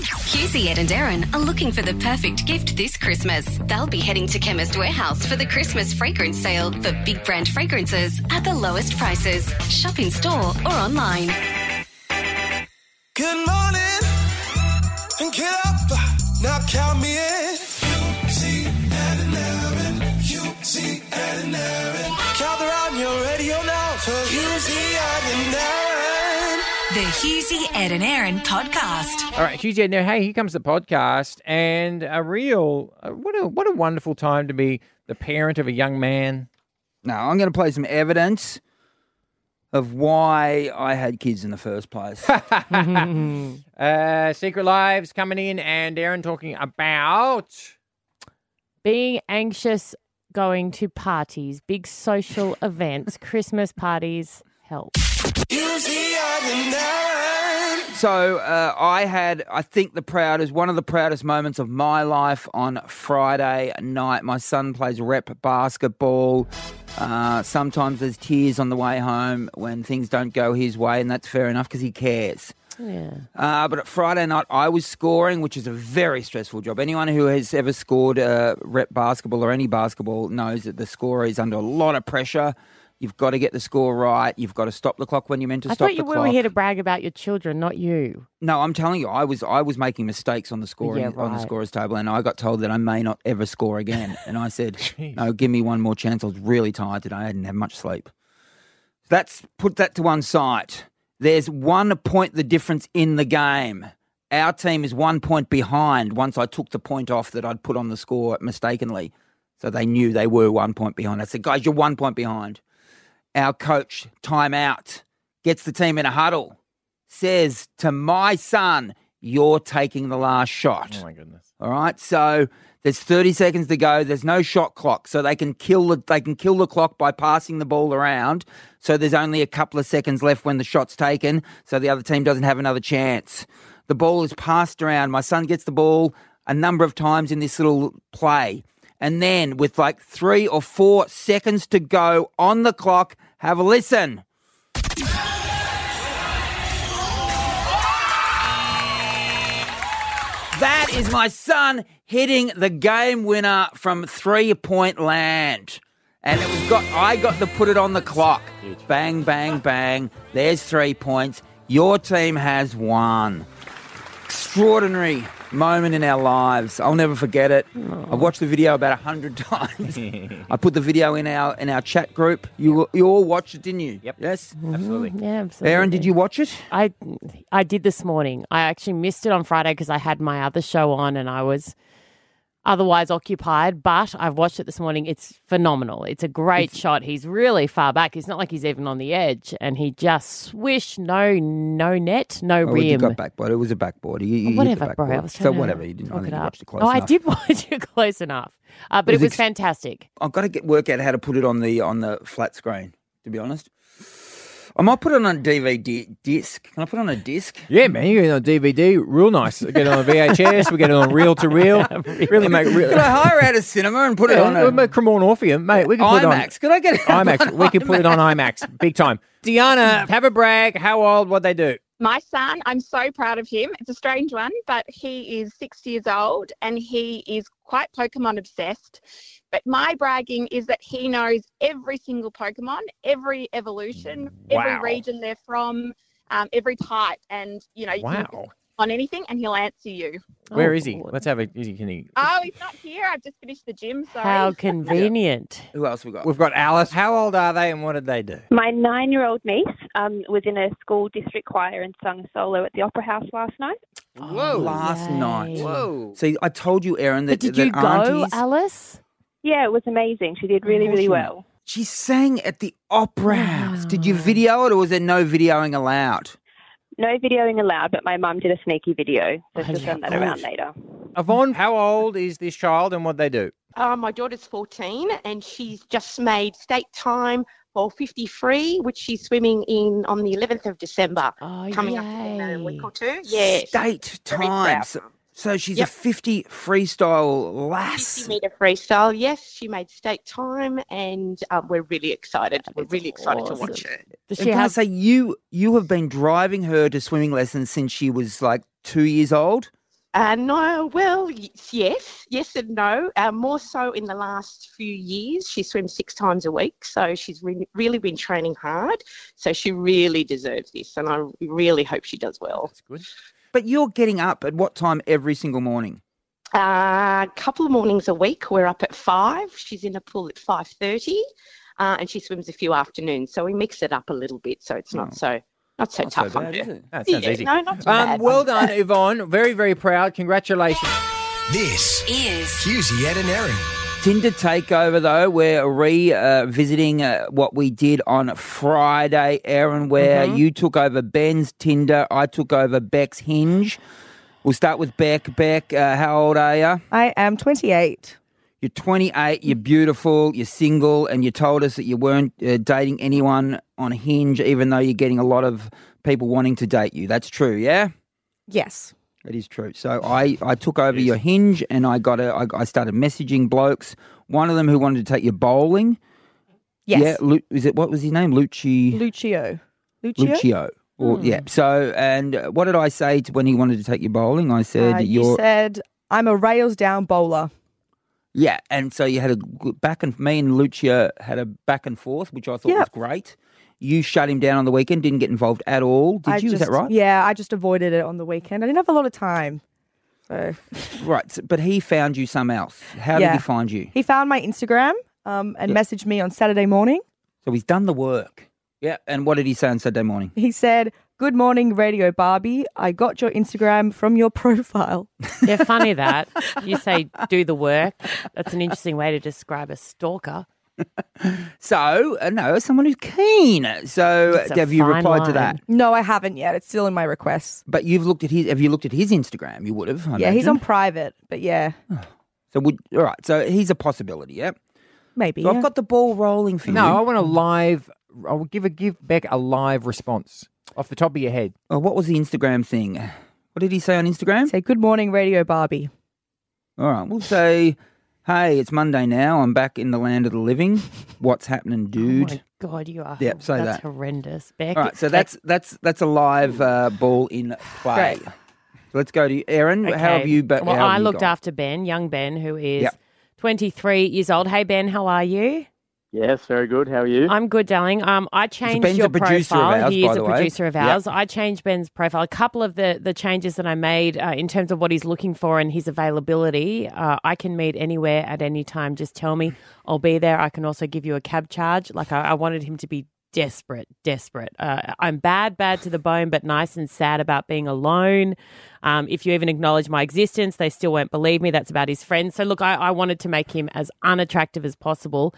Hughesy, Ed, and Darren are looking for the perfect gift this Christmas. They'll be heading to Chemist Warehouse for the Christmas fragrance sale for big brand fragrances at the lowest prices. Shop in store or online. Good morning, and get up, now count me Hughesy, Ed and Erin podcast. All right, Tuesday. Now, hey, here comes the podcast, and a real uh, what a what a wonderful time to be the parent of a young man. No, I'm going to play some evidence of why I had kids in the first place. Uh, Secret Lives coming in, and Erin talking about being anxious going to parties, big social events, Christmas parties help. You see at 11. so uh, I had, I think, the proudest, one of the proudest moments of my life on Friday night. My son plays rep basketball. Uh, sometimes there's tears on the way home when things don't go his way, and that's fair enough because he cares. Yeah. Uh, but at Friday night, I was scoring, which is a very stressful job. Anyone who has ever scored uh, rep basketball or any basketball knows that the scorer is under a lot of pressure. You've got to get the score right. You've got to stop the clock when you're meant to I stop thought you the we clock. were here to brag about your children, not you. No, I'm telling you, I was I was making mistakes on the scoring Yeah, on the scorer's table, and I got told that I may not ever score again. and I said, "No, give me one more chance." I was really tired today. I didn't have much sleep. That's put that to one side. There's one point the difference in the game. Our team is one point behind. Once I took the point off that I'd put on the score mistakenly, so they knew they were one point behind. I said, "Guys, you're one point behind." Our coach, timeout, gets the team in a huddle says to my son, You're taking the last shot. oh my goodness. All right. So there's 30 seconds to go. There's no shot clock. So they can kill the they can kill the clock by passing the ball around. So there's only a couple of seconds left when the shot's taken. So the other team doesn't have another chance. The ball is passed around. My son gets the ball a number of times in this little play. And then with like three or four seconds to go on the clock, have a listen. That is my son hitting the game winner from three point land. And it was got I got to put it on the clock. Bang, bang, bang. There's three points. Your team has won. Extraordinary moment in our lives. I'll never forget it. Oh. I've watched the video about a hundred times. I put the video in our in our chat group. You you all watched it, didn't you? Yep. Yes. Mm-hmm. Absolutely. Yeah, absolutely. Erin, did you watch it? I I did this morning. I actually missed it on Friday because I had my other show on and I was otherwise occupied. But I've watched it this morning. It's phenomenal. It's a great shot. He's really far back. It's not like he's even on the edge, and he just swish no no net no Oh, rim. got backboard. It was a backboard. Hit the Whatever, bro. I was so to whatever. You didn't. I look it you up. watched it close oh, I enough. did watch it close enough, uh, but It it was was ex- fantastic. I've got to get work out how to put it on the on the flat screen. To be honest, I might put it on a DVD disc. Can I put it on a disc? Yeah, man, you get it on DVD, real nice. We Get it on a VHS, we get it on reel to reel. Really make real. Could I hire out a cinema and put it on Yeah, a make Cremorne Orpheum, mate. We can put on IMAX? Could I get it? it on IMAX. We can put it on IMAX, big time. Diana, have a brag. How old? What they do? My son, I'm so proud of him. It's a strange one, but he is six years old and he is quite Pokemon obsessed. But my bragging is that he knows every single Pokemon, every evolution, Wow. every region they're from, um, every type. And, you know, you can Wow. on anything and he'll answer you. Where Oh, is he? Lord. Let's have a. Is he? Can he? Oh, he's not here. I've just finished the gym. So How convenient. Who else we got? We've got Alice. How old are they, and what did they do? My nine year old niece um, was in a school district choir and sung a solo at the Opera House last night. Whoa! Last yay. night. Whoa. See, I told you, Erin, that But did that you go, aunties, Alice? Yeah, it was amazing. She did really, really well. She sang at the opera house. Did you video it, or was there no videoing allowed? No videoing allowed, but my mum did a sneaky video, so she'll yeah, send that around later. Yvonne, how old is this child, and what they do? Uh, my daughter's 14 and she's just made state time for 53, which she's swimming in on the 11th of December. Oh, coming up in a week or two. Yes. State Very time. proud. So, so she's Yep. a 50 freestyle lass. 50 metre freestyle. Yes, she made state time and um, we're really excited. We're is really excited to watch awesome. her. Does And she can I have? say you you have been driving her to swimming lessons since she was like two years old? Uh, no, well, yes, yes and no. Uh, more so in the last few years. She swims six times a week, so she's re- really been training hard. So she really deserves this, and I really hope she does well. That's good. But you're getting up at what time every single morning? A couple of mornings a week, we're up at five. She's in the pool at five thirty, uh, and she swims a few afternoons. So we mix it up a little bit, so it's not so not so Not so tough on bad, her. is it? That sounds Yeah, easy. No, not too Um, bad. well done, Yvonne. Very, very proud. Congratulations. This Is Hughesy, Ed and Erin. Tinder takeover though, we're revisiting uh, what we did on Friday, Erin, where Mm-hmm. you took over Ben's Tinder, I took over Beck's Hinge. We'll start with Beck. Beck, uh, how old are you? I am 28. You're 28, you're beautiful, you're single, and you told us that you weren't uh, dating anyone on Hinge, even though you're getting a lot of people wanting to date you. That's true, yeah? Yes. It is true. So I, I took over your Hinge and I got a, I, I started messaging blokes. One of them who wanted to take you bowling. Yes. Yeah, Lu- is it what was his name? Lucci Lucio. Lucio? Lucio. Or, Hmm. Yeah. So and uh, what did I say to when he wanted to take you bowling? I said Uh, you you're said, I'm a rails down bowler. yeah, and so you had a g- back and me and Lucia had a back and forth, which I thought was great. You shut him down on the weekend, didn't get involved at all. Did I you? Just, is that right? Yeah, I just avoided it on the weekend. I didn't have a lot of time. So Right. so- but he found you some else. How did he find you? he found my Instagram um, and Yeah. messaged me on Saturday morning. So he's done the work. Yeah. And what did he say on Saturday morning? He said, Good morning, Radio Barbie. I got your Instagram from your profile. Yeah, funny that. You say do the work. That's an interesting way to describe a stalker. So uh, no, someone who's keen. So It's a have you fine replied to line. that? No, I haven't yet. It's still in my requests. But you've looked at his. Have you looked at his Instagram? You would have. I yeah, he's on imagine. private, but yeah, So would all right. So he's a possibility. Yeah. maybe. So yeah. I've got the ball rolling for you. No, I want a live. I will give a give back a live response off the top of your head. Oh, what was the Instagram thing? What did he say on Instagram? Say, Good morning, Radio Barbie. All right, we'll say, "Hey, it's Monday now. I'm back in the land of the living. What's happening, dude?" Oh my god, you are. Yep, say that's that. horrendous, Beck. All right, so Okay. that's that's that's a live uh, ball in play. Great. So let's go to. Erin. How have you? But well, I looked gone? after Ben, young Ben, who is Yep. 23 years old. Hey Ben, how are you? Yes, very good. How are you? I'm good, darling. Um, I changed Ben's your a producer of profile. ours, he is a producer of Yep. ours. I changed Ben's profile. A couple of the the changes that I made uh, in terms of what he's looking for and his availability. Uh, I can meet anywhere at any time. Just tell me, I'll be there. I can also give you a cab charge. Like I, I wanted him to be desperate, desperate. Uh, I'm bad, bad to the bone, but nice and sad about being alone. Um, if you even acknowledge my existence, they still won't believe me. That's about his friends. So look, I, I wanted to make him as unattractive as possible.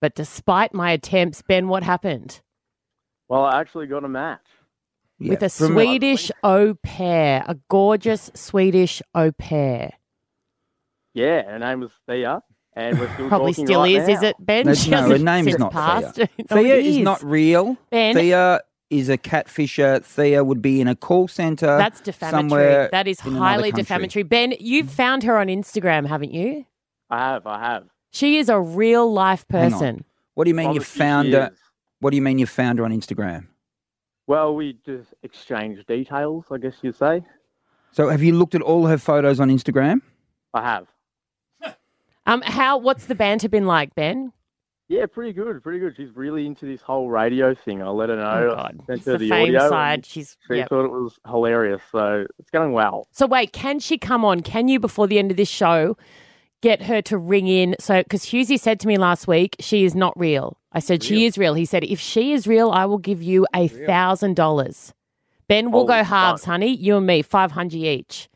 But despite my attempts, Ben, what happened? Well, I actually got a match. Yeah, With a from- uh, Swedish au pair, a gorgeous Swedish au pair. Yeah, her name was Thea, and we're still Probably talking still right is, now. is it, Ben? No, She no, her hasn't name is since not passed. Thea. No, Thea it is not real. Ben. Thea is a catfisher. Thea would be in a call center. That's defamatory. somewhere That is in another highly country. defamatory. Ben, you've found her on Instagram, haven't you? I have, I have. She is a real life Hang on. person. What do you mean you Obviously found her? is. What do you mean you found her on Instagram? Well, we just exchanged details, I guess you'd say. So have you looked at all her photos on Instagram? I have. Um, how? What's the banter been like, Ben? Yeah, pretty good, pretty good. She's really into this whole radio thing. I'll let her know. Oh, God. I sent It's her the the, fame audio. side. and She's- she yep. thought it was hilarious, so it's going well. So wait, can she come on? Can you before the end of this show get her to ring in? So because Hughesy said to me last week, she is not real. I said she is real. He said if she is real, I will give you a thousand dollars. Ben, we'll go halves, fuck. honey. You and me, five hundred each.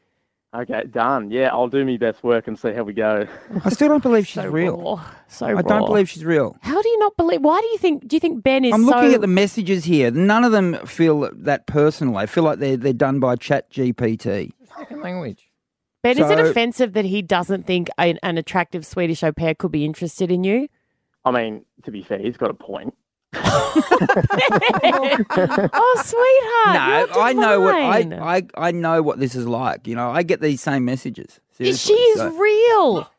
Okay, done. Yeah, I'll do my best work and see how we go. I still don't believe she's So real. raw. So I raw. don't believe she's real. How do you not believe? Why do you think? Do you think Ben is? I'm looking so- at the messages here. None of them feel that personal. I feel like they're they're done by Chat GPT. Second language. Ben, is it offensive that he doesn't think an, an attractive Swedish au pair could be interested in you? I mean, to be fair, he's got a point. oh, sweetheart. no, I know what I. I I know what this is like. You know, I get these same messages. She Seriously, is so- real.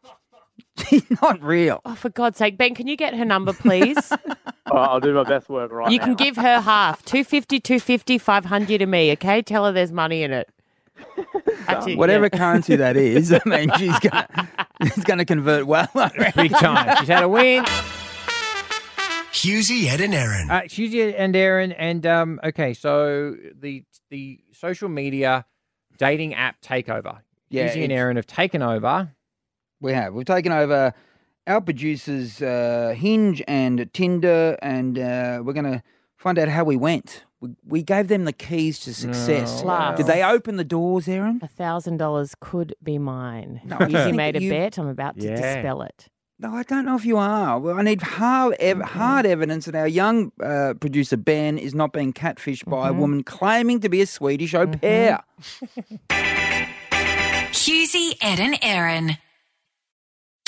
she's not real. Oh, for God's sake, Ben, can you get her number, please? All right, I'll do my best work right you now. can give her half 250, 250, 500 to me, okay? Tell her there's money in it. Actually, Whatever yeah. currency that is, I mean, she's going she's going to convert well. I reckon. Big time. She's had a win. Hughesy, Ed, and Erin. Uh, Hughesy and Erin, and um, okay, so the the social media dating app takeover. Yeah, Hughesy and Erin have taken over. We have. We've taken over our producers, uh, Hinge and Tinder, and uh, we're going to find out how we went. We, we gave them the keys to success. Oh, wow. Did they open the doors, Erin? A thousand dollars could be mine. No, No, you you think made a you- bet. I'm about to Yeah. dispel it. No, I don't know if you are. Well, I need hard, ev- hard evidence that our young uh, producer Ben is not being catfished by a woman claiming to be a Swedish au pair. Hughesy, Ed, and Erin.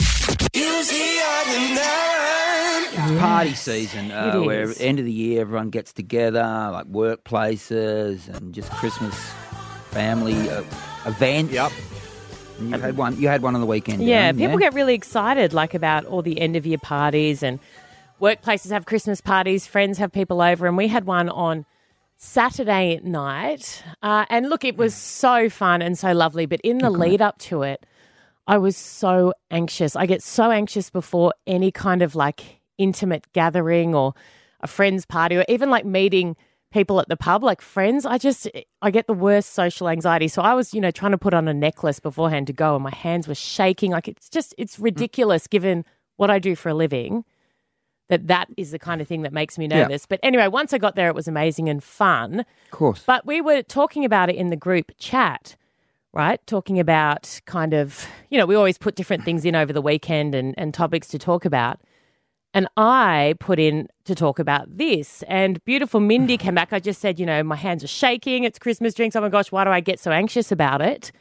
Hughesy, Ed, and Erin. It's party season, uh, It where is. end of the year everyone gets together, like workplaces and just Christmas family uh, events. Yep. You had one. You had one on the weekend. Yeah, Darren, people get really excited, like about all the end of year parties and workplaces have Christmas parties, friends have people over, and we had one on Saturday night. Uh, and look, it was so fun and so lovely, but in the lead up to it, I was so anxious. I get so anxious before any kind of like intimate gathering or a friend's party or even like meeting people at the pub, like friends. I just, I get the worst social anxiety. So I was, you know, trying to put on a necklace beforehand to go and my hands were shaking. Like it's just, it's mm. ridiculous given what I do for a living that that is the kind of thing that makes me Yeah. nervous. But anyway, once I got there, it was amazing and fun. Of course. But we were talking about it in the group chat, right? Talking about kind of, you know, we always put different things in over the weekend and, and topics to talk about. And I put in to talk about this. And beautiful Mindy came back. I just said, you know, my hands are shaking. It's Christmas drinks. Oh my gosh, why do I get so anxious about it?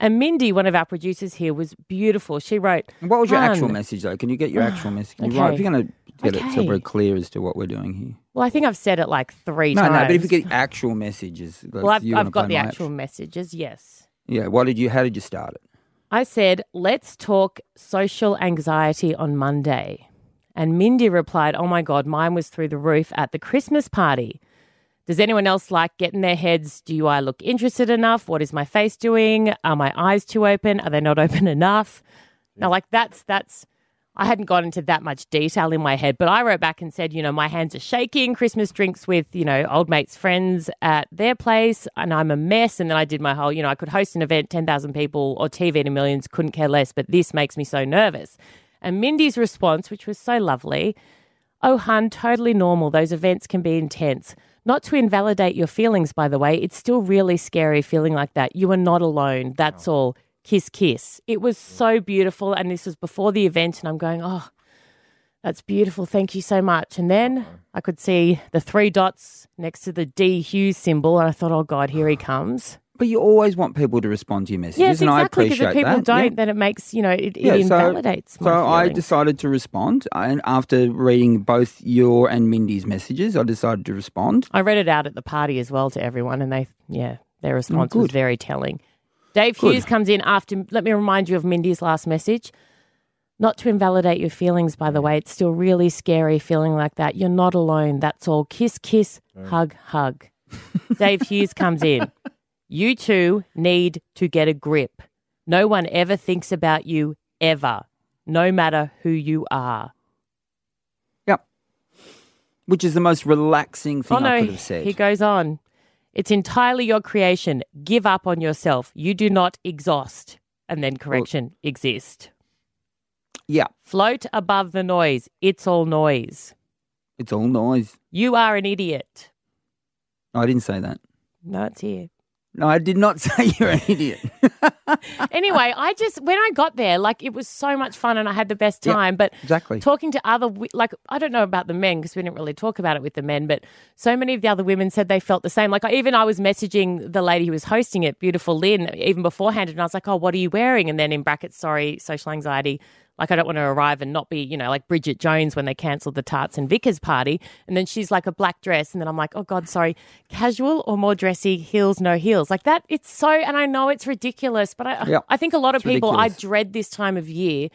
And Mindy, one of our producers here, was beautiful. She wrote, what was your actual message, though? Can you get your ah, actual message? Can you Okay. write- if you're going to get it so we're clear as to what we're doing here. Well, I think I've said it like three No, times. no, no, but if you get actual messages, like well, I've, you I've got the actual messages, yes. Yeah. What did you? How did you start it? I said, let's talk social anxiety on Monday. And Mindy replied, oh my God, mine was through the roof at the Christmas party. Does anyone else like getting their heads? Do I look interested enough? What is my face doing? Are my eyes too open? Are they not open enough? Now, like that's that's I hadn't gone into that much detail in my head, but I wrote back and said, you know, my hands are shaking, Christmas drinks with, you know, old mates' friends at their place, and I'm a mess. And then I did my whole, you know, I could host an event, 10,000 people, or TV to millions, couldn't care less, but this makes me so nervous. And Mindy's response, which was so lovely, oh, hun, totally normal. Those events can be intense. Not to invalidate your feelings, by the way, it's still really scary feeling like that. You are not alone. That's all. Kiss, kiss. It was so beautiful. And this was before the event. And I'm going, oh, that's beautiful. Thank you so much. And then uh-huh. I could see the three dots next to the D Hughes symbol. And I thought, oh, God, here he comes. But you always want people to respond to your messages, Yes, and I exactly. Because appreciate if people that. don't, yeah. then it makes, you know, it, it Yeah, so- invalidates So, my I decided to respond, and after reading both your and Mindy's messages, I decided to respond. I read it out at the party as well to everyone, and they, yeah, their oh, response was Oh, good. very telling. Dave Good. Hughes comes in after. Let me remind you of Mindy's last message. Not to invalidate your feelings, by the way. It's still really scary feeling like that. You're not alone. That's all. Kiss, kiss, hug, hug. Dave Hughes comes in. You two need to get a grip. No one ever thinks about you ever, no matter who you are. Yep. Which is the most relaxing thing oh no, I could have said. he goes on. It's entirely your creation. Give up on yourself. You do not exhaust. And then correction, exist. yeah, Float above the noise. It's all noise. it's all noise. You are an idiot. I didn't say that. No, it's here. No, I did not say you're an idiot. anyway, I just when I got there, like it was so much fun and I had the best time. but exactly. talking to other, like I don't know about the men because we didn't really talk about it with the men, but so many of the other women said they felt the same. Like I, even I was messaging the lady who was hosting it, beautiful Lynn, even beforehand, and I was like, "Oh, what are you wearing?" And then in brackets, sorry, social anxiety. Like I don't want to arrive and not be, you know, like Bridget Jones when they cancelled the Tarts and Vicars party, and then she's like a black dress, and then I'm like, oh God, sorry, casual or more dressy, heels, no heels, like that. It's so, and I know it's ridiculous, but I, Yeah, I think a lot of people, I dread this time of year.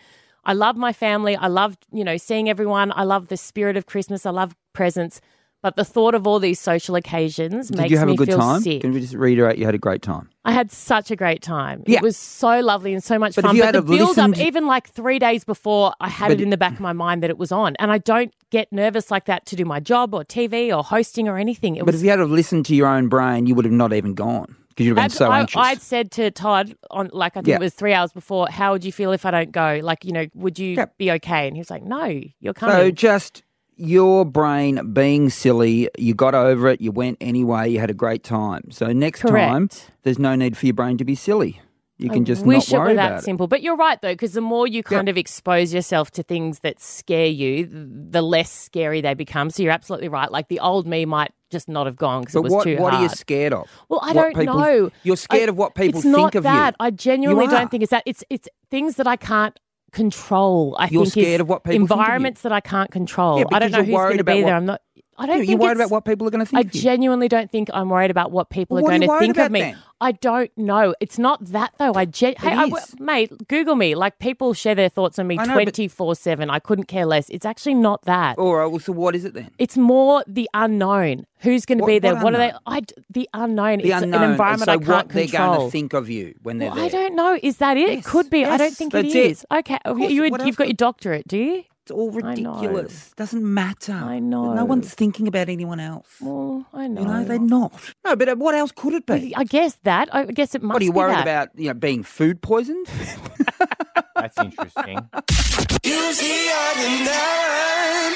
I love my family. I love, you know, seeing everyone. I love the spirit of Christmas. I love presents. But the thought of all these social occasions Did makes you have me a good feel time? sick. Can we just reiterate you had a great time? I had such a great time. Yeah. It was so lovely and so much But if fun. you But had the have build up, listened- even like three days before, I had But- it in the back of my mind that it was on. And I don't get nervous like that to do my job or TV or hosting or anything. It but was if you had have listened to your own brain, you would have not even gone because you'd have been I'd- so I, anxious. I'd said to Todd on like I think Yeah. it was three hours before, how would you feel if I don't go? Like, you know, would you be okay? And he was like, No, you're coming. So just your brain being silly, you got over it, you went anyway, you had a great time. So next time, there's no need for your brain to be silly. You can I just wish not it were that about it. simple. But you're right though, because the more you kind of expose yourself to things that scare you, the less scary they become. So you're absolutely right. Like the old me might just not have gone because it was what, too what hard. are you scared of? Well, I What don't people- know. You're scared I- of what people it's think not of that. you. I genuinely You don't think it's that. It's it's things that I can't control. I You're think scared of what people think of you. environments that I can't control. Yeah, I don't know who's going to about be there. I'm not. I don't you're worried it's- about what people are going to think I of you. genuinely don't think I'm worried about what people Well, are what going to worried think of me. then? I don't know. It's not that though. I gen- hey, I, mate, Google me. Like people share their thoughts on me I know, but- twenty four seven. I couldn't care less. It's actually not that. All right, well, so what is it then? It's more the unknown. Who's going to be there? what What, are they? I the unknown. The it's unknown. an environment so I can't what they're control. going to think of you when they're Well, there. I don't know. Is that it? it could be. I don't think that's it it. is. Okay, Course, you, you've got your doctorate, do you? It's all I know. ridiculous. Doesn't matter. I know. No one's thinking about anyone else. Well, I know. You know, they're not. No, but uh, what else could it be? I guess that. I guess it must What are you worried that. about? You know, being food poisoned? That's interesting.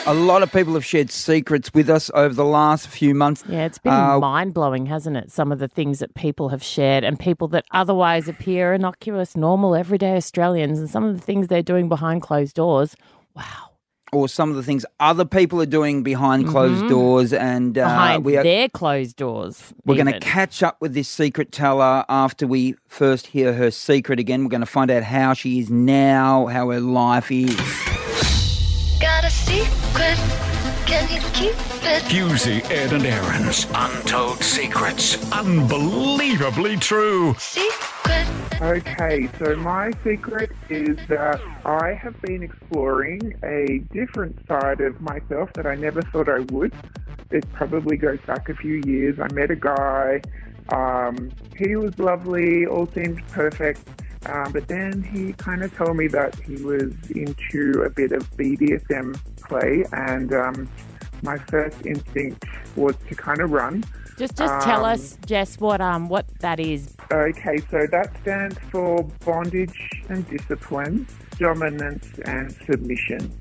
A lot of people have shared secrets with us over the last few months. Yeah, it's been Uh, mind blowing, hasn't it? Some of the things that people have shared and people that otherwise appear innocuous, normal, everyday Australians, and some of the things they're doing behind closed doors. Or some of the things other people are doing behind closed Mhm. doors, and uh, behind we are, their closed doors. we're going to catch up with this secret teller after we first hear her secret again. We're going to find out how she is now, how her life is. Got a secret? Can you keep it? Hughesy, Ed and Erin's Untold Secrets. Unbelievably true. Secret. Okay, so my secret is that I have been exploring a different side of myself that I never thought I would. It probably goes back a few years. I met a guy. Um, he was lovely, all seemed perfect. Um, but then he kind of told me that he was into a bit of BDSM play, and um, my first instinct was to kind of run. Just, just tell Um, us, Jess, what um, what that is. Okay, so that stands for bondage and discipline, dominance and submission.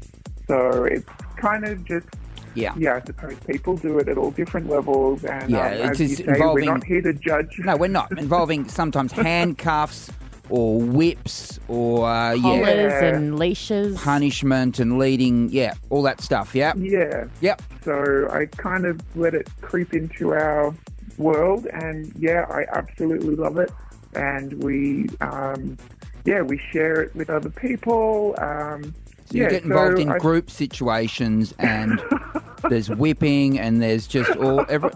So it's kind of just, Yeah. yeah, I suppose people do it at all different levels. And Yeah, um, it's as you just say, we're not here to judge. No, we're not. Involving sometimes handcuffs or whips or, uh, yeah. Collars and leashes. punishment and leading, yeah, all that stuff. Yeah. Yeah. Yep. So I kind of let it creep into our world, and yeah, I absolutely love it. And we, um, yeah, we share it with other people. Um, So you yeah, get involved so in I- group situations and there's whipping and there's just all every.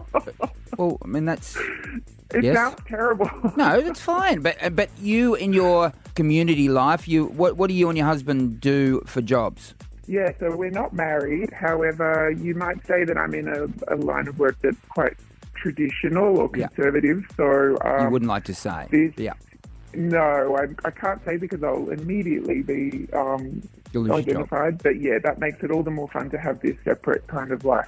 Well, I mean that's. It yes. sounds terrible. No, it's fine. But uh, but you in your community life, you what what do you and your husband do for jobs? Yeah, so we're not married. However, you might say that I'm in a, a line of work that's quite traditional or Yeah. conservative. So um, you wouldn't like to say. this- yeah. No, I, I can't say because I'll immediately be um, You'll lose your job. identified. But yeah, that makes it all the more fun to have this separate kind of life.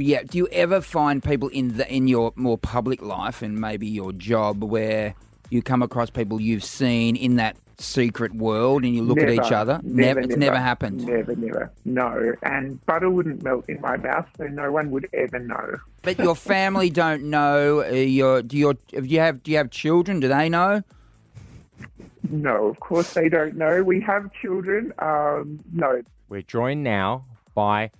Yeah. Do you ever find people in the in your more public life and maybe your job where you come across people you've seen in that secret world and you look at each Never, other? Never, It's never happened. Never, never. No. And butter wouldn't melt in my mouth, so no one would ever know. But your family don't know. Uh, your do your do you have do you have children? Do they know? No, of course they don't know. We have children. Um, no. We're joined now by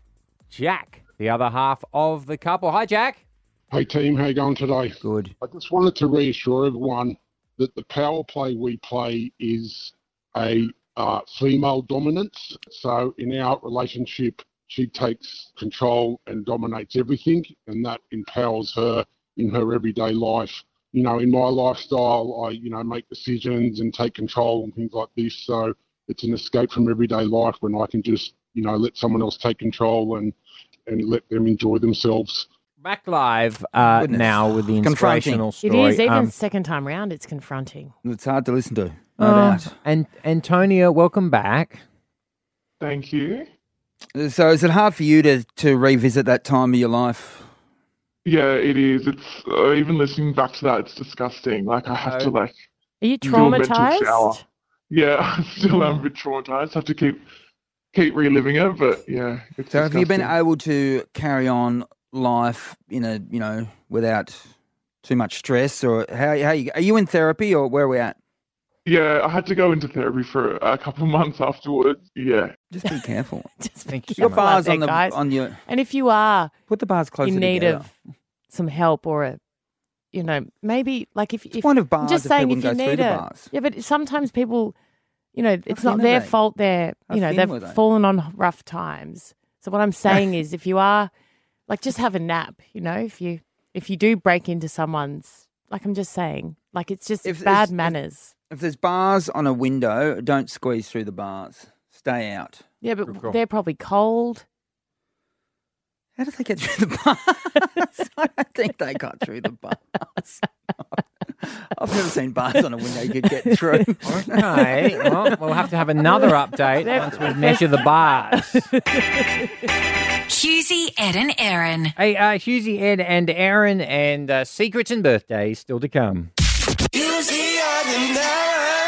Jack, the other half of the couple. Hi, Jack. Hey team, how you going today? Good. I just wanted to reassure everyone that the power play we play is a uh, female dominance. So in our relationship, she takes control and dominates everything, and that empowers her in her everyday life. You know, in my lifestyle, I you know make decisions and take control and things like this. So it's an escape from everyday life when I can just you know let someone else take control and and let them enjoy themselves. Back live uh, Goodness. now with the Confronting. inspirational It story. is even Um, second time round. It's confronting. It's hard to listen to. No uh, doubt. and Antonia, welcome back. Thank you. So is it hard for you to, to revisit that time of your life? Yeah, it is. It's uh, even listening back to that. It's disgusting. Like I have to like. Are you do a mental traumatized? shower. Yeah, I still am a bit traumatized. I have to keep keep reliving it, but yeah, it's So have you been able to carry on life in a you know without too much stress, or how how you, are you in therapy, or where are we at? Yeah, I had to go into therapy for a couple of months afterwards. Yeah. Just be careful. Just Thank be you so Your careful out bars there, on the guys. on your And if you are put the bars closer in need together. of some help or a, you know, maybe like if, if point of I'm bars just if saying people if you go through need the a bars. yeah, but sometimes people, you know, it's not are their they? fault. They're How you know thin were they've they? fallen on rough times. So what I'm saying is, if you are like, just have a nap. You know, if you if you do break into someone's, like I'm just saying, like it's just If bad there's- if- manners. If there's bars on a window, don't squeeze through the bars. Stay out. yeah, but Good call. they're probably cold. How did they get through the bars? I don't think they got through the bars. I've never seen bars on a window you could get through. Okay, well, we'll have to have another update once we measure the bars. Hughesy, Ed, and Erin. Hey, uh, Hughesy, Ed, and Erin, and uh, secrets and birthdays still to come. Usually Ed and Erin.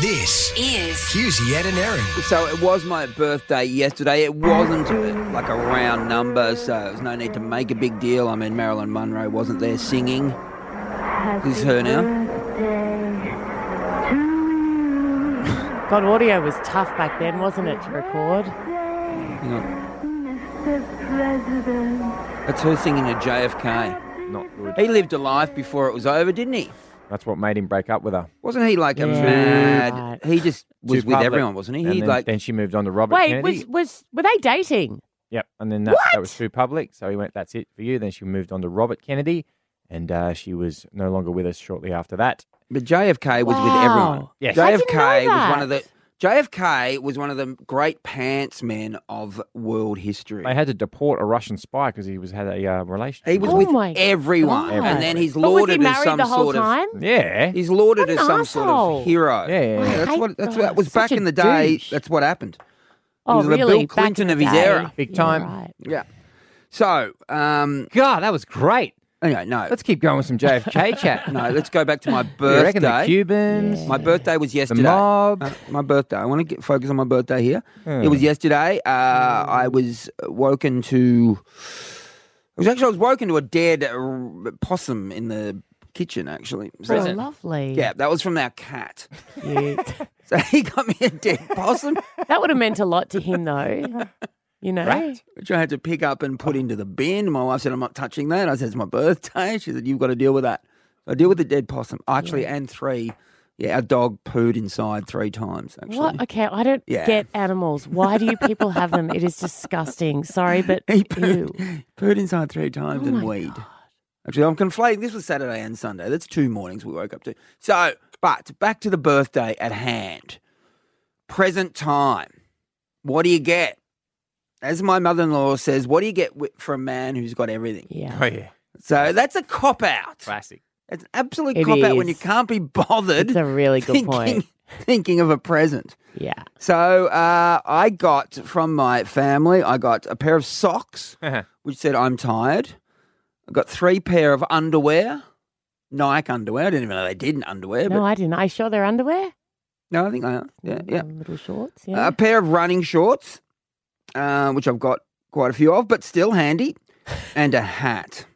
This is Hughesy, Ed, and Erin. So it was my birthday yesterday. It wasn't like a round number, so there's no need to make a big deal. I mean, Marilyn Monroe wasn't there singing. This is her now. God, audio was tough back then, wasn't it, to record? Hang on. That's her singing to JFK. Not good. He lived a life before it was over, didn't he? That's what made him break up with her. Wasn't he like a Yeah. mad? He just was Too with public. everyone, wasn't he? And He then, like then she moved on to Robert Wait, Kennedy. was was were they dating? Yep, and then that, that was too public, so he went, "That's it for you." Then she moved on to Robert Kennedy, and uh, she was no longer with us shortly after that. But JFK was with Wow. everyone. Yes. I didn't JFK know was one of the that. JFK was one of the great pants men of world history. They had to deport a Russian spy because he was had a uh, relationship. He was Oh with my everyone, God. and then he's But was he lauded as some sort time? of yeah, he's lauded as an some sort of hero. Yeah, yeah, yeah. that's what that's God, that was such back in the day. douche. That's what happened. He Oh, was the really? Bill Clinton in of his day. era. Big time. right. Yeah. So, um, God, that was great. Anyway, no, Let's keep going with some JFK chat. no, let's go back to my birthday. You reckon the birthday. Cubans, My birthday was yesterday. The mob. Uh, my birthday. I want to get focus on my birthday here. Hmm. It was yesterday. Uh, I was woken to. It was actually I was woken to a dead uh, possum in the kitchen. Actually, so, Oh, lovely. yeah, that was from our cat. Cute. So he got me a dead possum, that would have meant a lot to him, though. You know, which I had to pick up and put into the bin. My wife said, "I'm not touching that." I said, "It's my birthday." She said, "You've got to deal with that." I deal with the dead possum. Actually, and three. Yeah, our dog pooed inside three times. Actually, what? Okay, I don't Yeah. get animals. Why do you people have them? It is disgusting. Sorry, but He ew. pooed, pooed inside three times Oh and weed. Actually, I'm conflating. This was Saturday and Sunday. That's two mornings we woke up to. So, but back to the birthday at hand. Present time. What do you get? As my mother in law says, what do you get wi- for a man who's got everything? Yeah. Oh yeah, So that's a cop out. classic. It's an absolute It cop out when you can't be bothered It's a really good thinking, point. thinking of a present. Yeah. So uh, I got from my family, I got a pair of socks, which said I'm tired. I got three pair of underwear, Nike underwear. I didn't even know they didn't underwear, No, but I didn't. I you sure they're underwear? no, I think they are. Yeah, yeah. Mm, Little shorts. Yeah. A pair of running shorts, uh, which I've got quite a few of, but still handy, and a hat.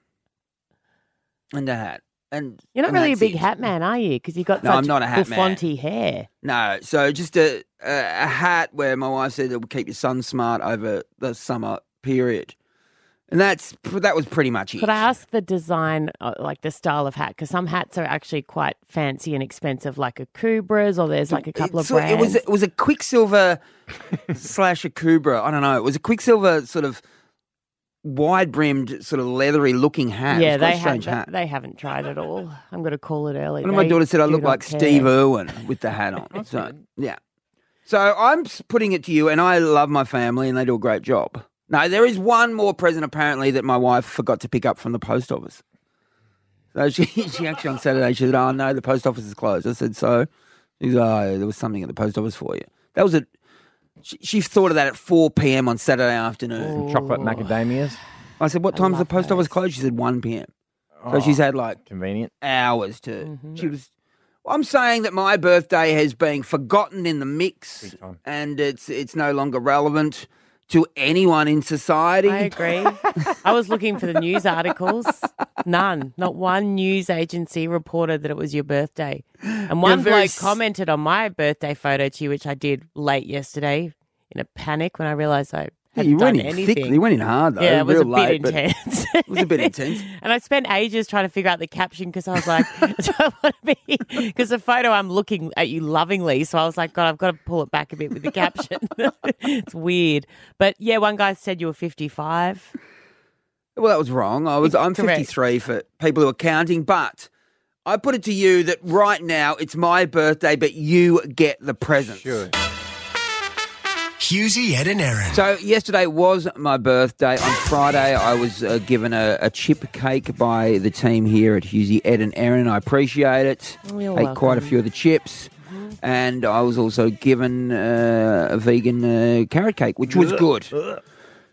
And a hat. And You're not and really a big it. hat man, are you? Because you've got No, such I'm not a hat man. bouffanty hair. No, so just a, a a hat where my wife said it would keep your son smart over the summer period, and that's that was pretty much it. Could I ask the design, uh, like the style of hat? Because some hats are actually quite fancy and expensive, like Akubra's, or there's like a couple of So brands. it was it was a Quiksilver slash a Kubra. I don't know. It was a Quiksilver sort of wide brimmed, sort of leathery looking hat. yeah, it was quite they strange have, hat. they haven't tried it at all. I'm going to call it early. One of my They daughters said I look like care. Steve Irwin with the hat on. so yeah. So I'm putting it to you, and I love my family, and they do a great job. No, there is one more present apparently that my wife forgot to pick up from the post office. So she, she actually on Saturday she said, "Oh no, the post office is closed." I said, "So?" She's, "Oh, there was something at the post office for you." That was a. She, she thought of that at 4 p.m. on Saturday afternoon. Chocolate macadamias. I said, "What time's the post office closed?" She said, "1 p.m." So oh, she's had like convenient hours to. She was. I'm saying that my birthday has been forgotten in the mix, and it's it's no longer relevant to anyone in society. I agree. I was looking for the news articles. None. Not one news agency reported that it was your birthday. And one bloke s- commented on my birthday photo to you, which I did late yesterday in a panic when I realised I Yeah, hadn't you done went in anything. thick. You went in hard though. Yeah, it was real a late, bit but intense. It was a bit intense. And I spent ages trying to figure out the caption because I was like, do I want to be? Because the photo, I'm looking at you lovingly. So I was like, God, I've got to pull it back a bit with the caption. it's weird. But yeah, one guy said you were 55. Well, that was wrong. I was. I'm Correct. 53 for people who are counting, but I put it to you that right now it's my birthday, but you get the present. Sure. Hughesy, Ed, and Erin. So yesterday was my birthday. On Friday, I was uh, given a, a chip cake by the team here at Hughesy, Ed and Erin. I appreciate it. You're Ate quite a few of the chips. And I was also given uh, a vegan uh, carrot cake, which was good.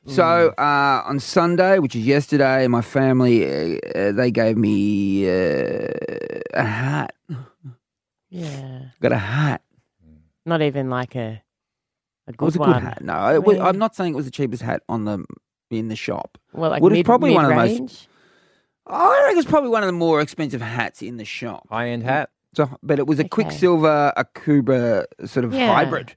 So uh, on Sunday, which is yesterday, my family uh, uh, they gave me uh, a hat. Yeah. Got a hat. Not even like a, a It was a one. good hat. No, it was, I'm not saying it was the cheapest hat on the in the shop. Well, like Would mid, it's probably one of the most. mid-range? I reckon it's probably one of the more expensive hats in the shop. High end hat. So, but it was a Quiksilver, a Kuba sort of Yeah. hybrid.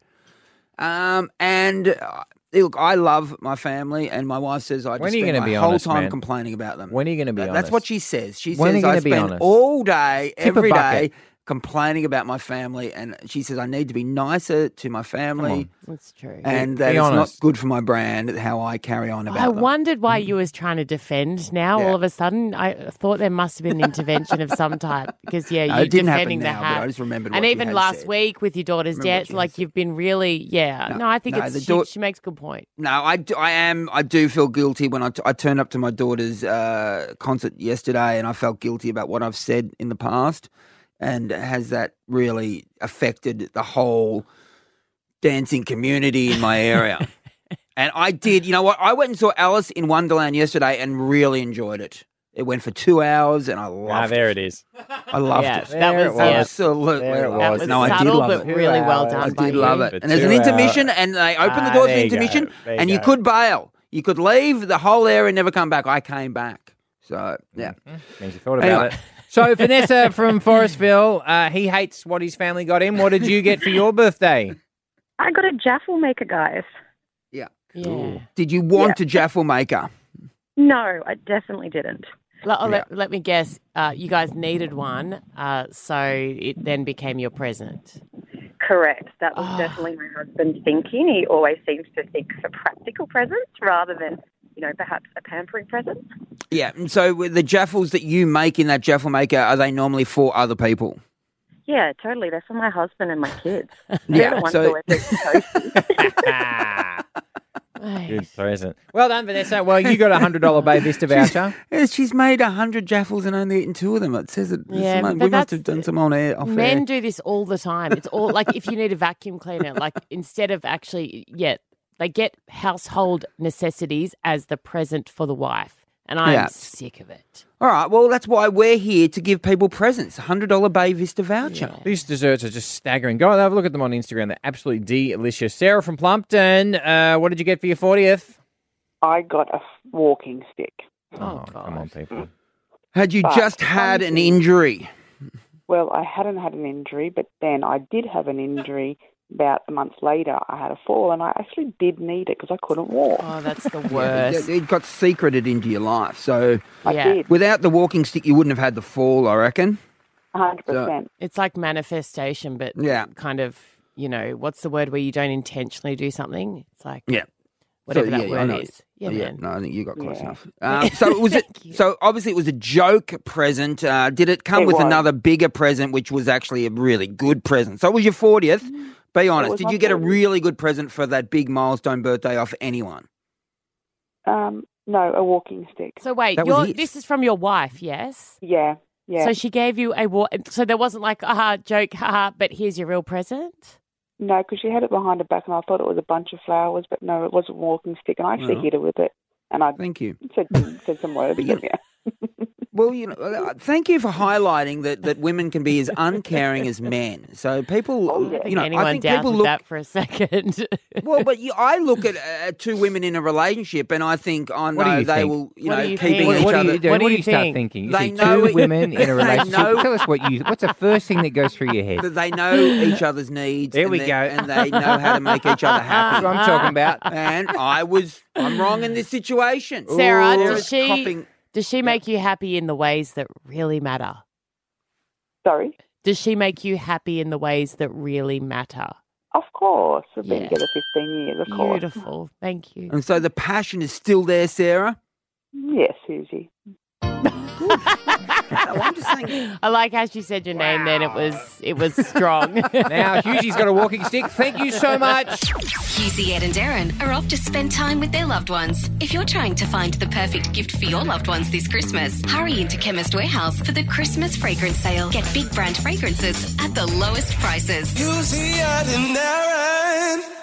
Um, and uh, look, I love my family, and my wife says I When just are you spend gonna my be whole honest, time man? complaining about them. When are you going to be That- honest? That's what she says. She When are says I gonna be spend honest? all day, Tip a every bucket. Day, complaining about my family, and she says I need to be nicer to my family. That's true. And Be that it's not good for my brand how I carry on about it. I them. wondered why you was trying to defend now Yeah. all of a sudden. I thought there must have been an intervention of some type because yeah, No, you're it didn't happen defending the now, but hat. I just remembered and what you even had last said. week with your daughter's Remember what dance, you like you've been really yeah. No, No, I think no, it's the she, daugh- she makes a good point. No, I, do- I am. I do feel guilty when I, t- I turned up to my daughter's uh, concert yesterday, and I felt guilty about what I've said in the past, and has that really affected the whole dancing community in my area? and I did. You know what? I went and saw Alice in Wonderland yesterday, and really enjoyed it. It went for two hours, and I loved it. Ah, there it. it is. I loved Yeah, it. that was- it yeah. Absolutely. There it loved That was. was No, I did subtle, love but it. really well done. I by did you. love it. And there's an intermission, hours. and they opened the Ah, doors for there the you go. intermission, you and you go. could bail. You could leave the whole area and never come back. I came back. So, yeah. Means you thought about Anyway. it. So Vanessa from Forestville, uh, he hates what his family got him. What did you get for your birthday? I got a jaffle maker, guys. Yeah. Yeah. Did you want a jaffle maker? No, I definitely didn't. Let, oh, let, let me guess. Uh, you guys needed one, uh, so it then became your present. Correct. That was definitely my husband's thinking. He always seems to think for practical presents rather than, you know, perhaps a pampering present. Yeah. And so, with the jaffles that you make in that jaffle maker, are they normally for other people? Yeah, totally. They're for my husband and my kids. Yeah, the ones so- who. Good present. Well done, Vanessa. Well, you got a hundred dollar Bay Vista voucher. Yeah, she's made a hundred jaffles and only eaten two of them. It says it. Yeah, we must have done some on air. Off Men air. do this all the time. It's all like if you need a vacuum cleaner, like instead of actually, yeah, they get household necessities as the present for the wife. And I'm Yeah. sick of it. All right. Well, that's why we're here to give people presents. Hundred dollar Bay Vista voucher. These desserts are just staggering. Go and have a look at them on Instagram. They're absolutely delicious. Sarah from Plumpton, uh, what did you get for your fortieth? I got a walking stick. Oh, come on, people. Had you But just had an injury? Well, I hadn't had an injury, but then I did have an injury about a month later. I had a fall, and I actually did need it because I couldn't walk. Oh, that's the worst. it, it got secreted into your life. So I Yeah. did. without the walking stick, you wouldn't have had the fall. I reckon. hundred percent. It's like manifestation, but Yeah. kind of, you know, what's the word where you don't intentionally do something? It's like Yeah. whatever So, that yeah, I word know. is. Yeah, yeah, man. no, I think you got close Yeah. enough. Um, so it was. A, so obviously it was a joke present. Uh, did it come It with was. another bigger present, which was actually a really good present? So it was your fortieth, Be honest. Did you get a really good present for that big milestone birthday off anyone? Um, no, a walking stick. So wait, That was your, it. this is from your wife, yes? Yeah, yeah. So she gave you a wa- so there wasn't like aha joke haha, but here's your real present. No, because she had it behind her back, and I thought it was a bunch of flowers, but no, it was a walking stick, and I actually Well. hit her with it, and I Thank you. said said some words. But you- yeah. Well, you know, uh, thank you for highlighting that, that women can be as uncaring as men. So people, I think you know, anyone I think people look. that for a second. Well, but you, I look at uh, two women in a relationship, and I think, oh What do no, they think? will, you What know, you keeping? What, each what other. do you do? What do What do you you start think? thinking? You They see know two it- women in a relationship. know- Tell us what you. What's the first thing that goes through your head? That they know each other's needs. There we go. and they know how to make each other happy. That's what I'm talking about. And I was, I'm wrong in this situation. Sarah, There does she copping- does she make you happy in the ways that really matter? Sorry. Does she make you happy in the ways that really matter? Of course, we've been Yeah. together fifteen years. Of course. Beautiful. Thank you. And so the passion is still there, Sarah. Yes, Susie. I'm just saying. I like how she said your name. Then it was it was strong. Now Hughesy's got a walking stick. Thank you so much. Hughesy, Ed, and Erin are off to spend time with their loved ones. If you're trying to find the perfect gift for your loved ones this Christmas, hurry into Chemist Warehouse for the Christmas fragrance sale. Get big brand fragrances at the lowest prices. Hughesy, Ed, and Erin.